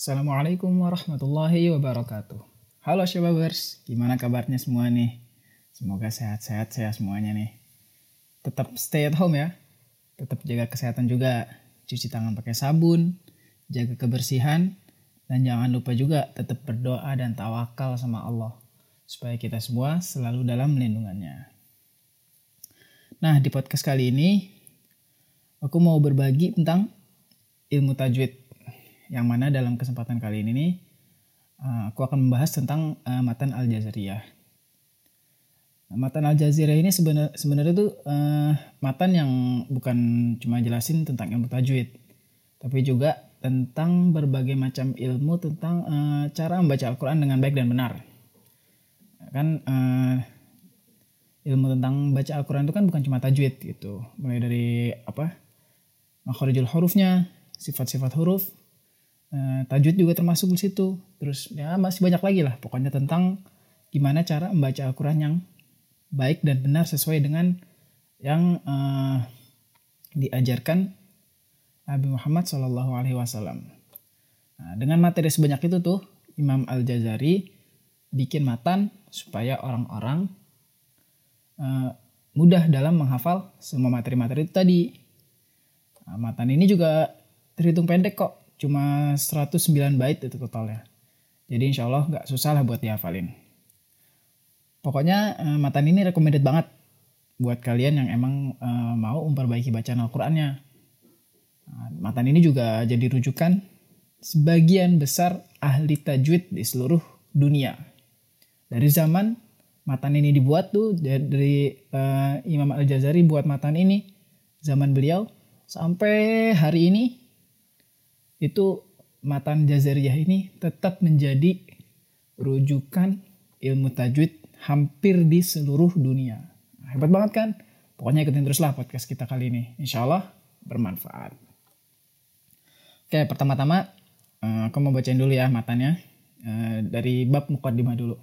Assalamualaikum warahmatullahi wabarakatuh. Halo Syababers, gimana kabarnya semua nih? Semoga sehat-sehat saya semuanya nih. Tetap stay at home ya. Tetap jaga kesehatan juga. Cuci tangan pakai sabun, jaga kebersihan, dan jangan lupa juga tetap berdoa dan tawakal sama Allah. Supaya kita semua selalu dalam lindungannya. Nah, di podcast kali ini, aku mau berbagi tentang ilmu tajwid yang mana dalam kesempatan kali ini nih uh, aku akan membahas tentang uh, matan al jazariyah. Matan al jazariyah ini sebenarnya sebenarnya tuh uh, matan yang bukan cuma jelasin tentang ilmu tajwid, tapi juga tentang berbagai macam ilmu tentang uh, cara membaca Al-Quran dengan baik dan benar. Kan uh, ilmu tentang baca Al-Quran itu kan bukan cuma tajwid gitu, mulai dari apa makhorijul hurufnya, sifat-sifat huruf, Uh, tajwid juga termasuk di situ. Terus ya masih banyak lagi lah pokoknya tentang gimana cara membaca Al-Quran yang baik dan benar sesuai dengan yang uh, diajarkan Nabi Muhammad Shallallahu Alaihi Wasallam. Nah, dengan materi sebanyak itu tuh Imam Al Jazari bikin matan supaya orang-orang uh, mudah dalam menghafal semua materi-materi itu tadi. Nah, matan ini juga terhitung pendek kok cuma 109 bait itu totalnya. Jadi insya Allah nggak susah lah buat dihafalin. Pokoknya uh, matan ini recommended banget buat kalian yang emang uh, mau memperbaiki bacaan Al-Qur'annya. Nah, matan ini juga jadi rujukan sebagian besar ahli tajwid di seluruh dunia. Dari zaman matan ini dibuat tuh dari uh, Imam Al-Jazari buat matan ini zaman beliau sampai hari ini itu matan jazariyah ini tetap menjadi rujukan ilmu tajwid hampir di seluruh dunia. Hebat banget kan? Pokoknya ikutin teruslah podcast kita kali ini. Insya Allah bermanfaat. Oke, pertama-tama eh, aku mau bacain dulu ya matanya eh, dari bab muqaddimah dulu.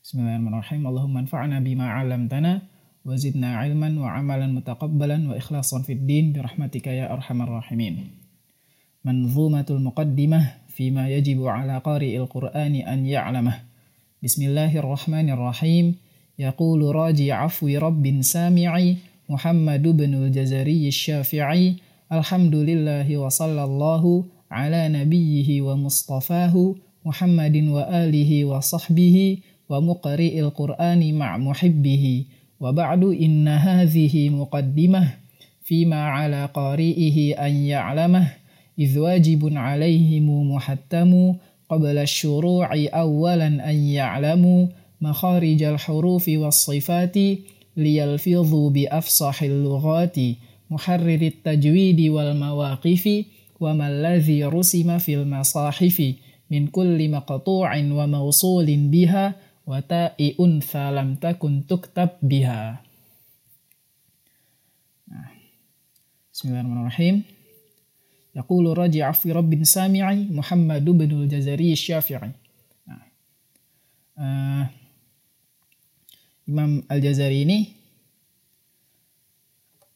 Bismillahirrahmanirrahim. Allahumma anfa'na bima 'allamtana wa zidna ilman wa amalan mutaqabbalan wa ikhlasan fid din bi rahmatika ya arhamar rahimin. منظومة المقدمة فيما يجب على قارئ القرآن أن يعلمه. بسم الله الرحمن الرحيم. يقول راجي عفو رب سامعي محمد بن الجزري الشافعي الحمد لله وصلى الله على نبيه ومصطفاه محمد وآله وصحبه ومقرئ القرآن مع محبه. وبعد إن هذه مقدمة فيما على قارئه أن يعلمه. إذ واجب عليهم محتم قبل الشروع أولا أن يعلموا مخارج الحروف والصفات ليلفظوا بأفصح اللغات محرر التجويد والمواقف وما الذي رسم في المصاحف من كل مقطوع وموصول بها وتاء أنثى لم تكن تكتب بها. بسم الله الرحمن الرحيم. Yaqulu raji'a fi rabbin sami'i Muhammad bin al-Jazari Syafi'i. Nah, uh, Imam Al-Jazari ini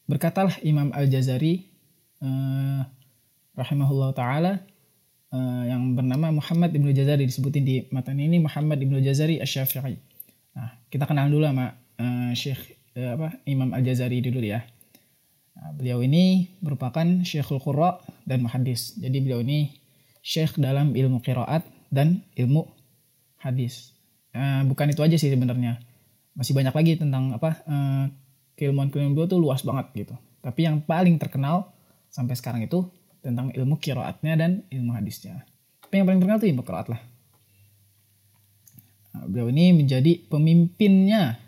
berkatalah Imam Al-Jazari uh, rahimahullah taala uh, yang bernama Muhammad bin Jazari disebutin di matan ini Muhammad bin Jazari Asy-Syafi'i. Nah, kita kenal dulu sama uh, Syekh uh, apa Imam Al-Jazari dulu ya. Nah, beliau ini merupakan Syekhul Qurra dan Muhaddis. Jadi beliau ini Syekh dalam ilmu qiraat dan ilmu hadis. Uh, bukan itu aja sih sebenarnya. Masih banyak lagi tentang apa uh, keilmuan-keilmuan beliau tuh luas banget gitu. Tapi yang paling terkenal sampai sekarang itu tentang ilmu qiraatnya dan ilmu hadisnya. Tapi yang paling terkenal tuh ilmu qiraat lah. Nah, beliau ini menjadi pemimpinnya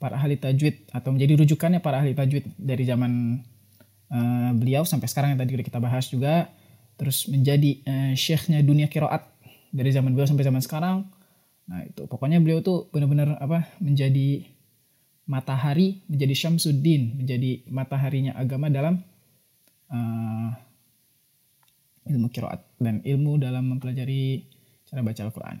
para ahli tajwid atau menjadi rujukannya para ahli tajwid dari zaman uh, beliau sampai sekarang yang tadi kita bahas juga terus menjadi uh, syekhnya dunia kiroat dari zaman beliau sampai zaman sekarang nah itu pokoknya beliau tuh benar-benar apa menjadi matahari menjadi syamsuddin menjadi mataharinya agama dalam uh, ilmu kiroat dan ilmu dalam mempelajari cara baca Al-Quran.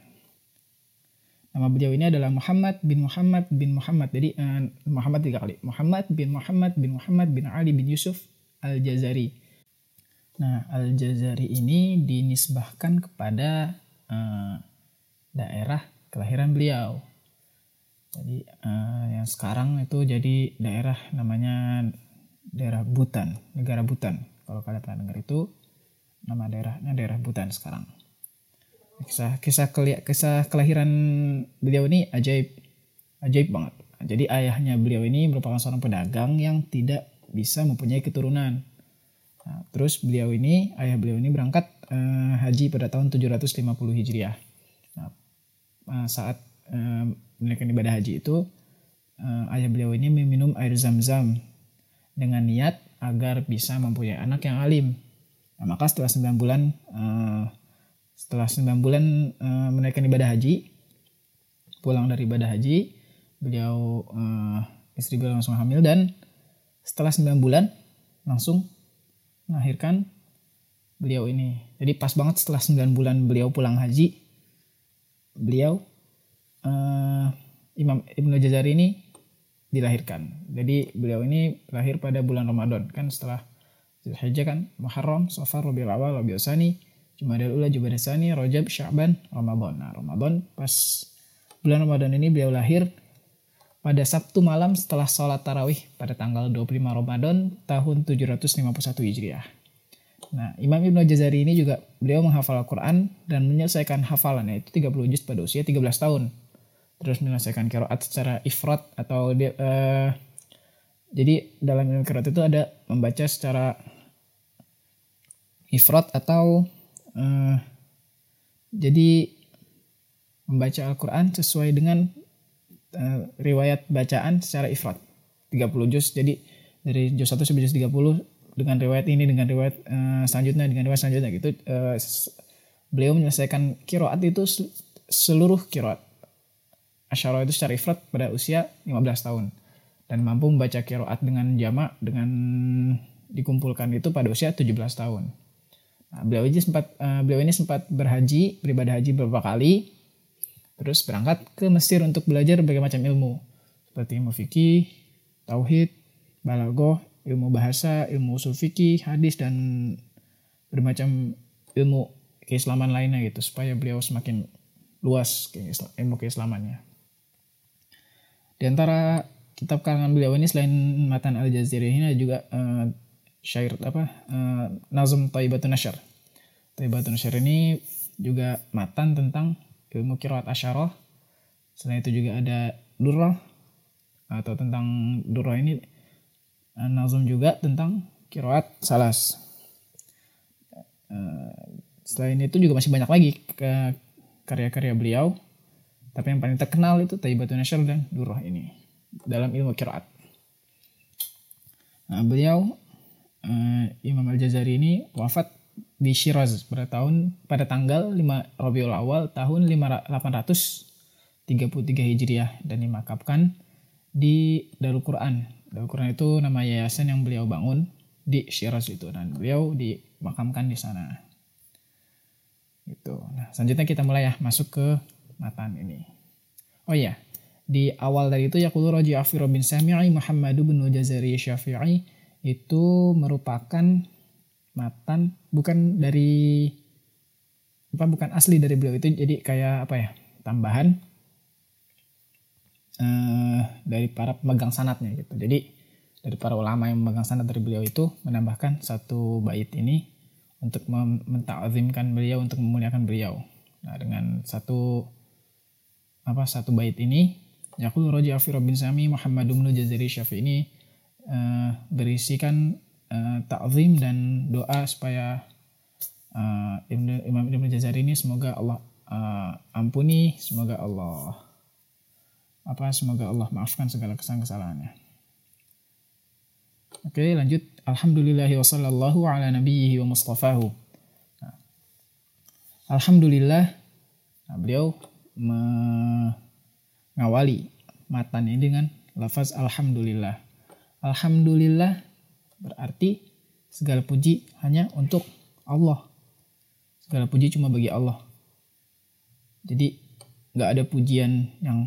Nama beliau ini adalah Muhammad bin Muhammad bin Muhammad. Jadi uh, Muhammad tiga kali. Muhammad bin Muhammad bin Muhammad bin Ali bin Yusuf Al-Jazari. Nah, Al-Jazari ini dinisbahkan kepada uh, daerah kelahiran beliau. Jadi uh, yang sekarang itu jadi daerah namanya daerah Butan, negara Butan. Kalau kalian pernah dengar itu nama daerahnya daerah Butan sekarang. Kisah kisah kisah kelahiran beliau ini ajaib, ajaib banget. Jadi ayahnya beliau ini merupakan seorang pedagang yang tidak bisa mempunyai keturunan Nah, terus beliau ini, ayah beliau ini berangkat uh, haji pada tahun 750 Hijriah. Nah, uh, saat menunaikan ibadah haji itu, uh, ayah beliau ini meminum air zam-zam dengan niat agar bisa mempunyai anak yang alim. Nah, maka setelah 9 bulan uh, setelah 9 bulan menunaikan ibadah haji, pulang dari ibadah haji, beliau uh, istri beliau langsung hamil dan setelah 9 bulan langsung melahirkan beliau ini. Jadi pas banget setelah 9 bulan beliau pulang haji, beliau uh, Imam Ibnu Jazari ini dilahirkan. Jadi beliau ini lahir pada bulan Ramadan kan setelah Zulhijjah kan Muharram, Safar, Rabiul Awal, Rabiul Tsani, Jumadil Ula, Jumadil Tsani, Rajab, Sya'ban, Ramadan. Nah, Ramadan pas bulan Ramadan ini beliau lahir pada Sabtu malam setelah sholat tarawih pada tanggal 25 Ramadan tahun 751 Hijriah. Nah, Imam Ibnu Jazari ini juga beliau menghafal Al-Quran dan menyelesaikan hafalannya itu 30 juz pada usia 13 tahun. Terus menyelesaikan kiroat secara ifrat atau dia, uh, jadi dalam ilmu kiroat itu ada membaca secara ifrat atau uh, jadi membaca Al-Quran sesuai dengan uh, riwayat bacaan secara ifrat. 30 juz jadi dari juz 1 sampai juz 30 dengan riwayat ini dengan riwayat uh, selanjutnya dengan riwayat selanjutnya gitu uh, beliau menyelesaikan kiroat itu seluruh kiroat. Asyara itu secara ifrat pada usia 15 tahun dan mampu membaca kiroat dengan jamak dengan dikumpulkan itu pada usia 17 tahun. Nah, beliau ini sempat uh, beliau ini sempat berhaji beribadah haji beberapa kali Terus berangkat ke Mesir untuk belajar berbagai macam ilmu. Seperti ilmu fikih, tauhid, balagoh, ilmu bahasa, ilmu usul fikih, hadis, dan bermacam ilmu keislaman lainnya gitu. Supaya beliau semakin luas ilmu keislamannya. Di antara kitab karangan beliau ini selain Matan Al-Jaziri ini ada juga uh, syair apa uh, Nazm Taibatun Nasyar. Taibatun Nasyar ini juga matan tentang ilmu kiroat asyarah. Selain itu juga ada durrah atau tentang durrah ini eh, nazum juga tentang kiroat salas. Eh, selain itu juga masih banyak lagi ke karya-karya beliau. Tapi yang paling terkenal itu Taibatun Nasyar dan Durrah ini dalam ilmu kiroat. Nah, beliau uh, Imam Al-Jazari ini wafat di Shiraz pada tahun pada tanggal 5 Rabiul Awal tahun 833 Hijriah dan dimakamkan di Darul Quran. Darul Quran itu nama yayasan yang beliau bangun di Shiraz itu dan beliau dimakamkan di sana. Itu. Nah, selanjutnya kita mulai ya masuk ke matan ini. Oh iya, di awal dari itu Yaqulu Raji Afi bin Sami'i Muhammadu bin Jazari Syafi'i itu merupakan matan bukan dari apa bukan asli dari beliau itu jadi kayak apa ya tambahan uh, dari para pemegang sanatnya gitu. Jadi dari para ulama yang memegang sanat dari beliau itu menambahkan satu bait ini untuk mentakzimkan beliau untuk memuliakan beliau. Nah dengan satu apa satu bait ini Yaqul Raja Afi bin Sami Muhammad bin Jazari Syafi ini uh, berisikan uh, dan doa supaya uh, Imam Ibnu Jazari ini semoga Allah uh, ampuni, semoga Allah apa semoga Allah maafkan segala kesalahan-kesalahannya. Oke, lanjut. Alhamdulillahi wa sallallahu ala nabiyhi wa mustafahu. Nah, Alhamdulillah, nah, beliau mengawali matan ini dengan lafaz Alhamdulillah. Alhamdulillah Berarti segala puji hanya untuk Allah. Segala puji cuma bagi Allah. Jadi nggak ada pujian yang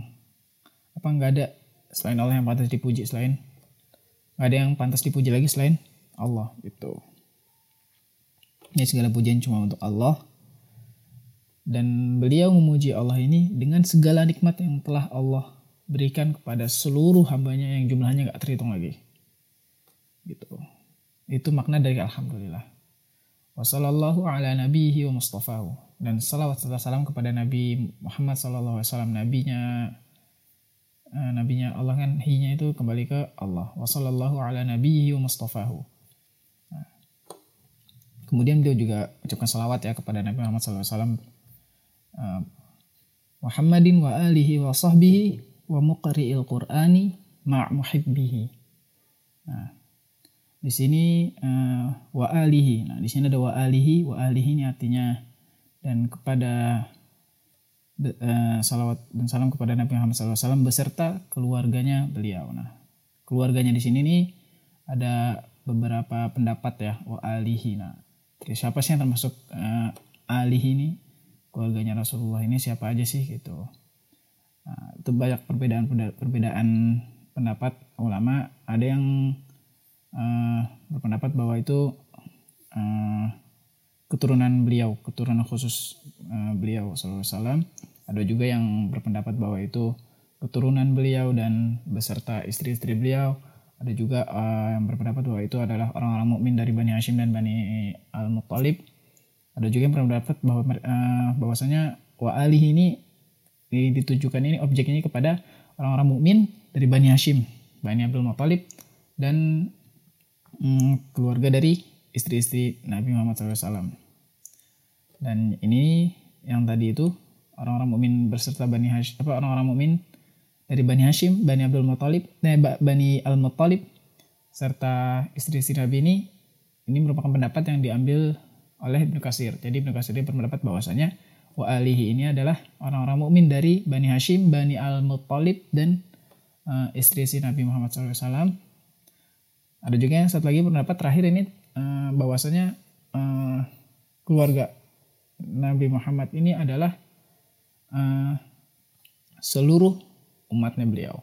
apa nggak ada selain Allah yang pantas dipuji selain nggak ada yang pantas dipuji lagi selain Allah gitu. Ini segala pujian cuma untuk Allah. Dan beliau memuji Allah ini dengan segala nikmat yang telah Allah berikan kepada seluruh hambanya yang jumlahnya gak terhitung lagi. Gitu. Itu makna dari Alhamdulillah. Wassallallahu ala nabihi wa mustafahu. Dan salawat serta salam kepada Nabi Muhammad sallallahu alaihi wasallam nabinya uh, nabinya Allah kan hinya itu kembali ke Allah. Wassallallahu ala nabihi wa mustafahu. Nah. Kemudian dia juga ucapkan salawat ya kepada Nabi Muhammad sallallahu alaihi wasallam uh, Muhammadin wa alihi wa sahbihi wa muqri'il qur'ani ma' muhibbihi. Nah, di sini uh, wa alihi. Nah, di sini ada wa alihi, wa alihi ini artinya dan kepada uh, salawat dan salam kepada Nabi Muhammad SAW beserta keluarganya beliau. Nah, keluarganya di sini nih ada beberapa pendapat ya wa alihi. Nah, siapa sih yang termasuk uh, alihi ini? Keluarganya Rasulullah ini siapa aja sih gitu. Nah, itu banyak perbedaan perbedaan pendapat ulama. Ada yang uh, berpendapat bahwa itu uh, keturunan beliau, keturunan khusus uh, beliau SAW. Ada juga yang berpendapat bahwa itu keturunan beliau dan beserta istri-istri beliau. Ada juga uh, yang berpendapat bahwa itu adalah orang-orang mukmin dari Bani Hashim dan Bani Al-Muttalib. Ada juga yang berpendapat bahwa uh, bahwasanya wa alihi ini ditujukan ini objeknya kepada orang-orang mukmin dari Bani Hashim, Bani Abdul Muttalib dan hmm, keluarga dari istri-istri Nabi Muhammad SAW. Dan ini yang tadi itu orang-orang mukmin berserta Bani Hashim, apa orang-orang mukmin dari Bani Hashim, Bani Abdul Muttalib, eh, Bani Al Muttalib serta istri-istri Nabi ini ini merupakan pendapat yang diambil oleh Ibnu Kasir. Jadi Ibnu Kasir ini berpendapat bahwasanya wa alihi ini adalah orang-orang mukmin dari Bani Hashim, Bani Al Muttalib dan uh, istri-istri Nabi Muhammad SAW ada juga yang satu lagi pendapat terakhir ini uh, bahwasanya uh, keluarga Nabi Muhammad ini adalah uh, seluruh umatnya beliau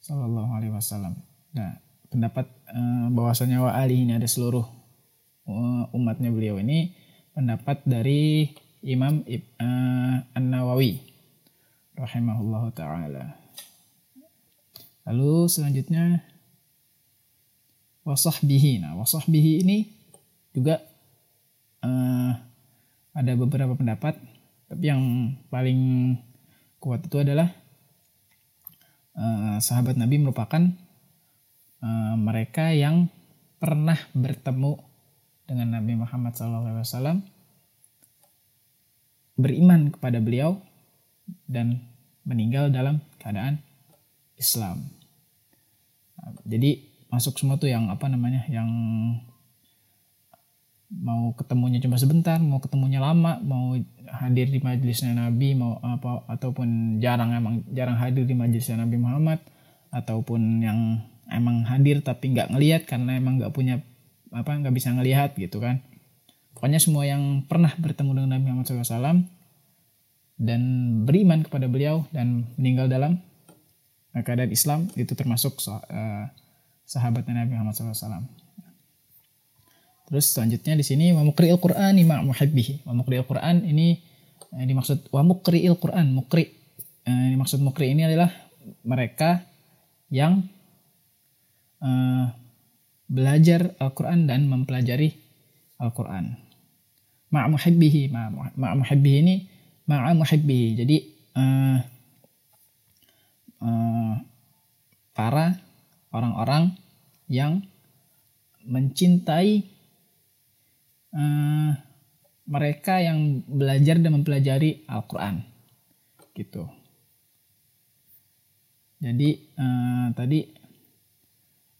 Sallallahu Alaihi Wasallam. Nah pendapat uh, bahwasanya wa ali ini ada seluruh uh, umatnya beliau ini pendapat dari Imam uh, An Nawawi rahimahullah taala. Lalu selanjutnya wasahbihi. Nah, wasahbihi ini juga uh, ada beberapa pendapat, tapi yang paling kuat itu adalah uh, sahabat Nabi merupakan uh, mereka yang pernah bertemu dengan Nabi Muhammad SAW, beriman kepada beliau dan meninggal dalam keadaan Islam. Nah, jadi masuk semua tuh yang apa namanya yang mau ketemunya cuma sebentar, mau ketemunya lama, mau hadir di majelisnya Nabi, mau apa ataupun jarang emang jarang hadir di majelisnya Nabi Muhammad, ataupun yang emang hadir tapi nggak ngelihat karena emang nggak punya apa nggak bisa ngelihat gitu kan. Pokoknya semua yang pernah bertemu dengan Nabi Muhammad SAW dan beriman kepada beliau dan meninggal dalam keadaan Islam itu termasuk uh, sahabatnya Nabi Muhammad SAW. Terus selanjutnya di sini wa muqri'il Qur'an ma muhibbihi. Wa muqri'il Qur'an ini eh, dimaksud wa muqri'il Qur'an, muqri. Eh, ini maksud muqri ini adalah mereka yang eh, belajar Al-Qur'an dan mempelajari Al-Qur'an. Ma muhibbihi, ma, ma muhibbihi ini ma muhibbihi. Jadi eh, eh, para orang-orang yang mencintai uh, mereka yang belajar dan mempelajari Al-Quran. Gitu. Jadi uh, tadi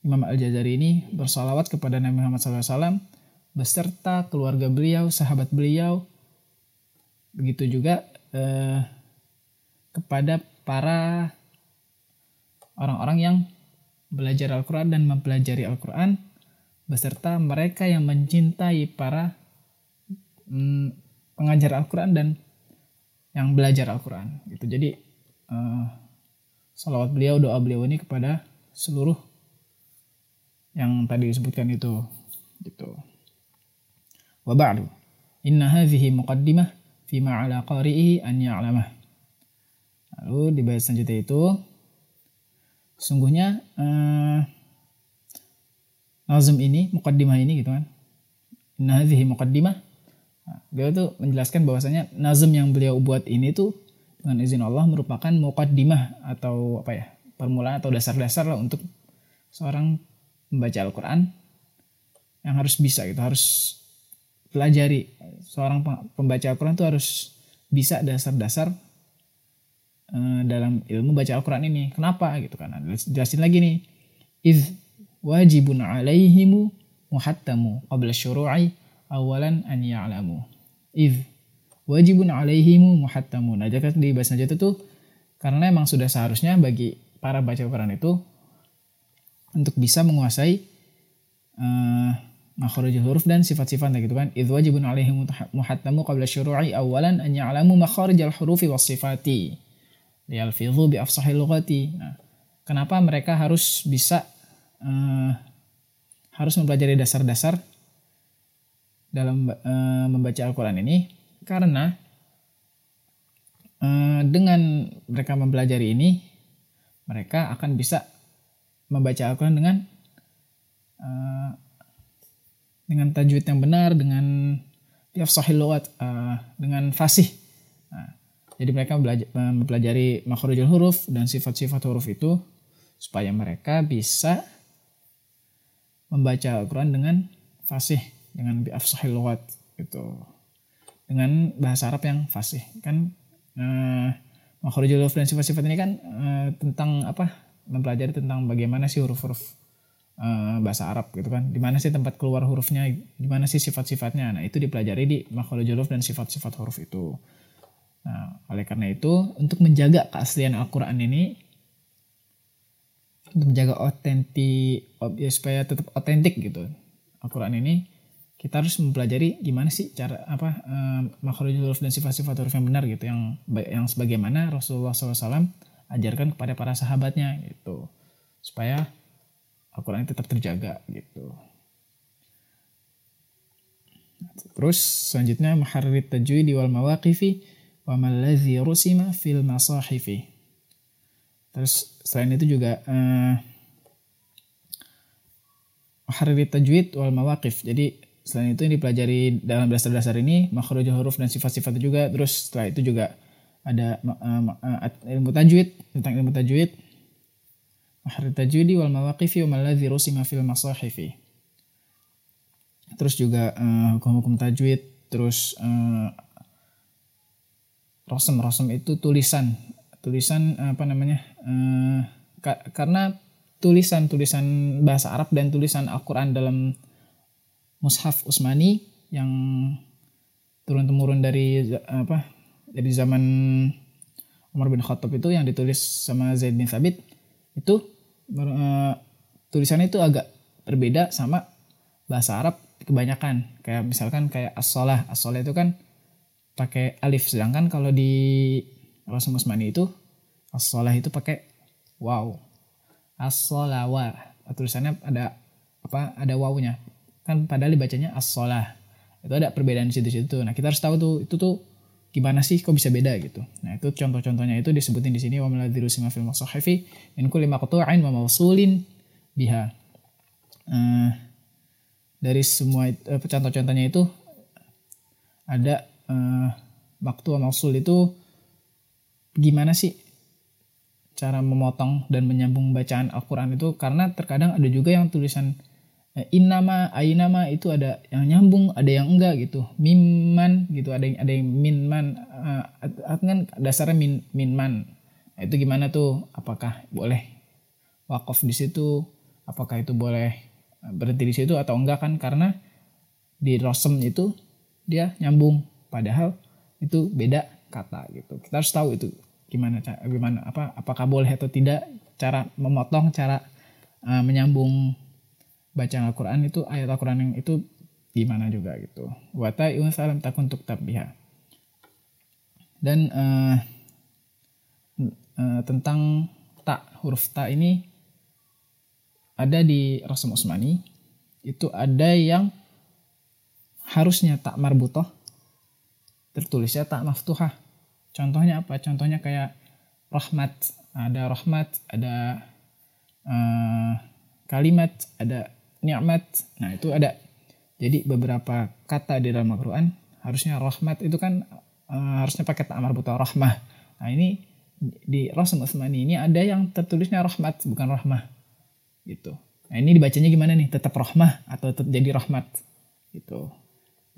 Imam Al-Jazari ini bersalawat kepada Nabi Muhammad SAW beserta keluarga beliau, sahabat beliau, begitu juga uh, kepada para orang-orang yang belajar Al-Quran dan mempelajari Al-Quran beserta mereka yang mencintai para mm, pengajar Al-Quran dan yang belajar Al-Quran gitu jadi uh, salawat beliau doa beliau ini kepada seluruh yang tadi disebutkan itu gitu Wa ba'du. Inna hadhihi muqaddimah fima ala qari'ihi an ya'lamah. Lalu di bait selanjutnya itu sungguhnya uh, nazm ini, muqaddimah ini gitu kan. Inna hadhihi muqaddimah. Nah, beliau tuh menjelaskan bahwasanya nazm yang beliau buat ini tuh dengan izin Allah merupakan muqaddimah atau apa ya? permulaan atau dasar-dasar lah untuk seorang membaca Al-Qur'an yang harus bisa gitu, harus pelajari. Seorang pembaca Al-Quran itu harus bisa dasar-dasar uh, dalam ilmu baca Al-Quran ini. Kenapa gitu kan? Jelasin lagi nih. Iz wajibun alaihimu muhattamu qabla syuru'i awalan an ya'lamu. Iz wajibun alaihimu muhattamu. Nah, jadi di bahasa Najat itu karena emang sudah seharusnya bagi para baca Al-Quran itu untuk bisa menguasai uh, makharijul huruf dan sifat-sifatnya gitu kan. Idh wajibun alaihi muhattamu qabla syuru'i awalan an ya'lamu makharijal hurufi was sifati. Liyalfidhu bi afsahil lughati. Nah, kenapa mereka harus bisa uh, harus mempelajari dasar-dasar dalam uh, membaca Al-Qur'an ini? Karena uh, dengan mereka mempelajari ini mereka akan bisa membaca Al-Quran dengan uh, dengan tajwid yang benar, dengan yafsahil lugat, uh, dengan fasih. Jadi mereka belajar, mempelajari makhrajul huruf dan sifat-sifat huruf itu supaya mereka bisa membaca Al-Quran dengan fasih, dengan biafsahil lugat itu dengan bahasa Arab yang fasih kan uh, makhrajul huruf dan sifat-sifat ini kan uh, tentang apa mempelajari tentang bagaimana sih huruf-huruf uh, bahasa Arab gitu kan. Di mana sih tempat keluar hurufnya, di mana sih sifat-sifatnya. Nah, itu dipelajari di makhluk huruf dan sifat-sifat huruf itu. Nah, oleh karena itu untuk menjaga keaslian Al-Qur'an ini untuk menjaga otentik ya, supaya tetap otentik gitu. Al-Qur'an ini kita harus mempelajari gimana sih cara apa uh, makhluk huruf dan sifat-sifat huruf yang benar gitu yang yang sebagaimana Rasulullah SAW ajarkan kepada para sahabatnya gitu supaya Al-Quran tetap terjaga gitu. Terus selanjutnya maharrit tajwid wal mawaqifi wa maladzi rusima fil masahifi. Terus selain itu juga uh, tajwid wal mawaqif. Jadi selain itu yang dipelajari dalam dasar-dasar ini makhrajul huruf dan sifat-sifatnya juga. Terus setelah itu juga ada uh, uh, ilmu tajwid tentang ilmu tajwid mahar tajwidi wal mawaqifi wa maladzi rusima fil masahifi. Terus juga uh, hukum-hukum tajwid, terus uh, rosem rosem itu tulisan. Tulisan apa namanya? Uh, ka karena tulisan tulisan bahasa Arab dan tulisan Al-Quran dalam mushaf Utsmani yang turun temurun dari apa dari zaman Umar bin Khattab itu yang ditulis sama Zaid bin Thabit itu uh, tulisannya itu agak berbeda sama bahasa Arab kebanyakan. Kayak misalkan kayak as-sholah as itu kan pakai alif. Sedangkan kalau di Rasul Musmani itu as itu pakai wow as-sholawa tulisannya ada apa ada wawnya kan padahal dibacanya as-sholah itu ada perbedaan di situ-situ. Nah kita harus tahu tuh itu tuh gimana sih kok bisa beda gitu. Nah, itu contoh-contohnya itu disebutin di sini wa maladhiru sima fil musahifi min kulli maqtu'in wa mawsulin biha. Uh, dari semua uh, contoh-contohnya itu ada uh, waktu mausul itu gimana sih cara memotong dan menyambung bacaan Al-Quran itu? Karena terkadang ada juga yang tulisan Eh, innama ainama itu ada yang nyambung ada yang enggak gitu. Miman gitu. Ada yang ada yang minman uh, kan dasarnya min minman. Nah, itu gimana tuh? Apakah boleh wakaf di situ? Apakah itu boleh berhenti di situ atau enggak kan? Karena di rosem itu dia nyambung padahal itu beda kata gitu kita harus tahu itu gimana gimana apa apakah boleh atau tidak cara memotong cara uh, menyambung bacaan Al-Quran itu ayat Al-Quran yang itu gimana juga gitu. Wata salam takun untuk tabiha. Dan uh, uh, tentang tak huruf ta ini ada di Rasul Usmani itu ada yang harusnya tak marbutoh tertulisnya tak maftuhah. Contohnya apa? Contohnya kayak rahmat, ada rahmat, ada uh, kalimat, ada nikmat. Nah, itu ada. Jadi beberapa kata di dalam Al-Qur'an harusnya rahmat itu kan uh, harusnya pakai tak marbutoh rahmah. Nah, ini di Rasul Utsmani ini ada yang tertulisnya rahmat bukan rahmah. Gitu. Nah, ini dibacanya gimana nih? Tetap rahmah atau tetap jadi rahmat? Gitu.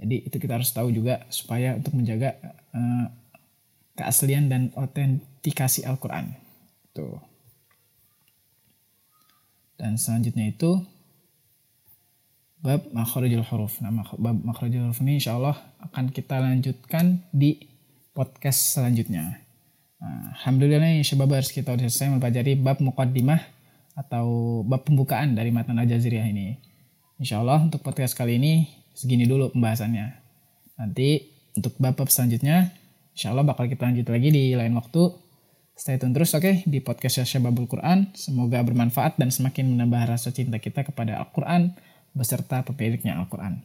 Jadi itu kita harus tahu juga supaya untuk menjaga uh, keaslian dan autentikasi Al-Quran. Tuh. Dan selanjutnya itu bab makhrajul huruf. Nah, bab makhrajul huruf ini insya Allah akan kita lanjutkan di podcast selanjutnya. Nah, Alhamdulillah nih harus kita sudah selesai mempelajari bab muqaddimah atau bab pembukaan dari matan Al-Jaziriyah ini. Insya Allah untuk podcast kali ini segini dulu pembahasannya. Nanti untuk bab-bab selanjutnya, insya Allah bakal kita lanjut lagi di lain waktu. Stay tune terus oke okay, di podcast Syababul Quran. Semoga bermanfaat dan semakin menambah rasa cinta kita kepada Al-Quran beserta pemiliknya Al-Quran.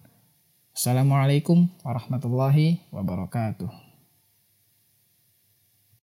Assalamualaikum warahmatullahi wabarakatuh.